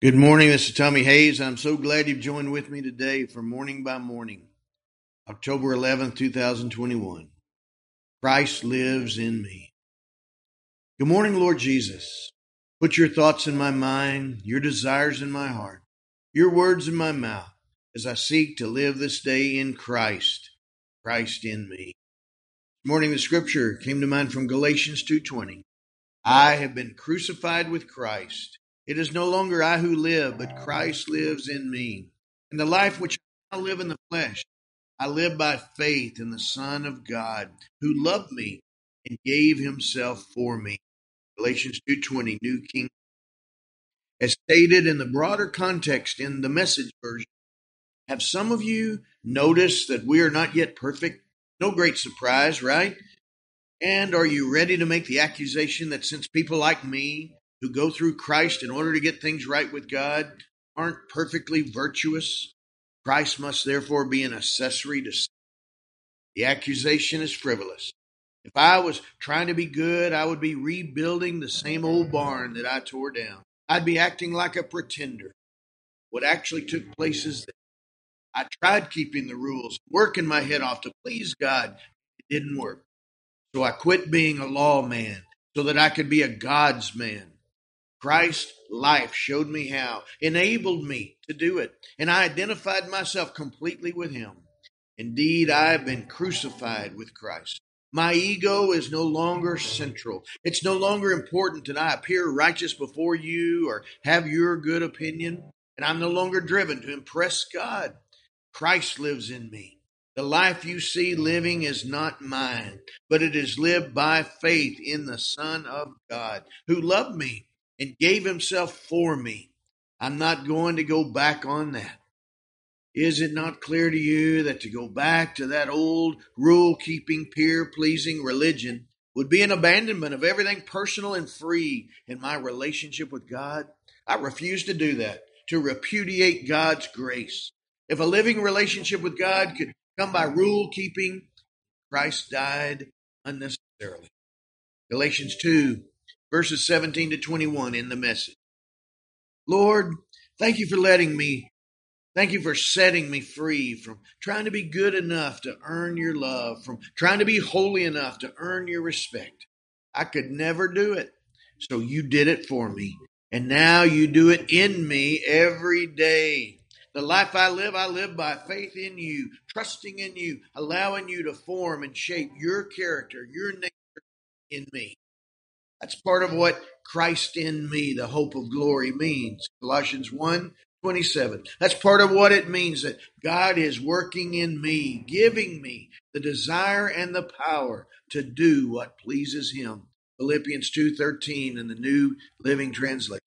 Good morning. This is Tommy Hayes. I'm so glad you've joined with me today for Morning by Morning, October 11th, 2021. Christ lives in me. Good morning, Lord Jesus. Put your thoughts in my mind, your desires in my heart, your words in my mouth as I seek to live this day in Christ, Christ in me. This morning the scripture came to mind from Galatians 2:20. I have been crucified with Christ. It is no longer I who live, but Christ lives in me. And the life which I live in the flesh, I live by faith in the Son of God, who loved me and gave himself for me. Galatians 2:20 New King as stated in the broader context in the message version. Have some of you noticed that we are not yet perfect? No great surprise, right? And are you ready to make the accusation that since people like me who go through Christ in order to get things right with God aren't perfectly virtuous. Christ must therefore be an accessory to sin. The accusation is frivolous. If I was trying to be good, I would be rebuilding the same old barn that I tore down. I'd be acting like a pretender. What actually took place is that I tried keeping the rules, working my head off to please God. It didn't work. So I quit being a law man so that I could be a God's man. Christ's life showed me how, enabled me to do it, and I identified myself completely with Him. Indeed, I have been crucified with Christ. My ego is no longer central. It's no longer important that I appear righteous before you or have your good opinion. And I'm no longer driven to impress God. Christ lives in me. The life you see living is not mine, but it is lived by faith in the Son of God who loved me and gave himself for me. I'm not going to go back on that. Is it not clear to you that to go back to that old rule keeping, peer pleasing religion would be an abandonment of everything personal and free in my relationship with God? I refuse to do that, to repudiate God's grace. If a living relationship with God could come by rule keeping, Christ died unnecessarily. Galatians 2 verses 17 to 21 in the message. Lord, thank you for letting me, thank you for setting me free from trying to be good enough to earn your love, from trying to be holy enough to earn your respect. I could never do it. So you did it for me. And now you do it in me every day. The life I live, I live by faith in you, trusting in you, allowing you to form and shape your character, your nature in me. That's part of what Christ in me, the hope of glory means. Colossians 1 27. That's part of what it means that God is working in me, giving me the desire and the power to do what pleases him. Philippians 2:13 in the New Living Translation.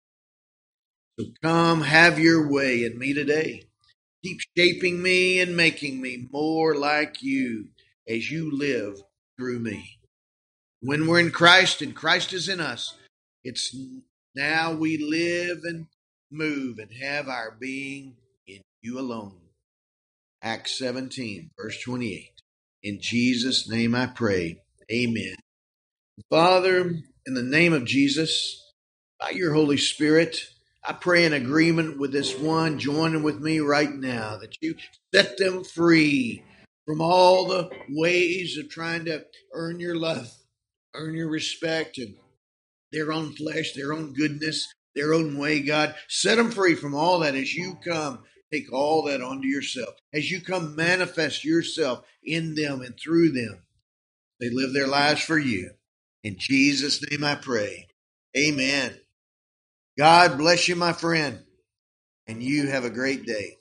So come have your way in me today. Keep shaping me and making me more like you as you live through me. When we're in Christ and Christ is in us, it's now we live and move and have our being in you alone. Acts 17, verse 28. In Jesus' name I pray. Amen. Father, in the name of Jesus, by your Holy Spirit, I pray in agreement with this one joining with me right now that you set them free from all the ways of trying to earn your love earn your respect and their own flesh, their own goodness, their own way, God. Set them free from all that as you come. Take all that onto yourself. As you come manifest yourself in them and through them, they live their lives for you. In Jesus' name I pray. Amen. God bless you, my friend, and you have a great day.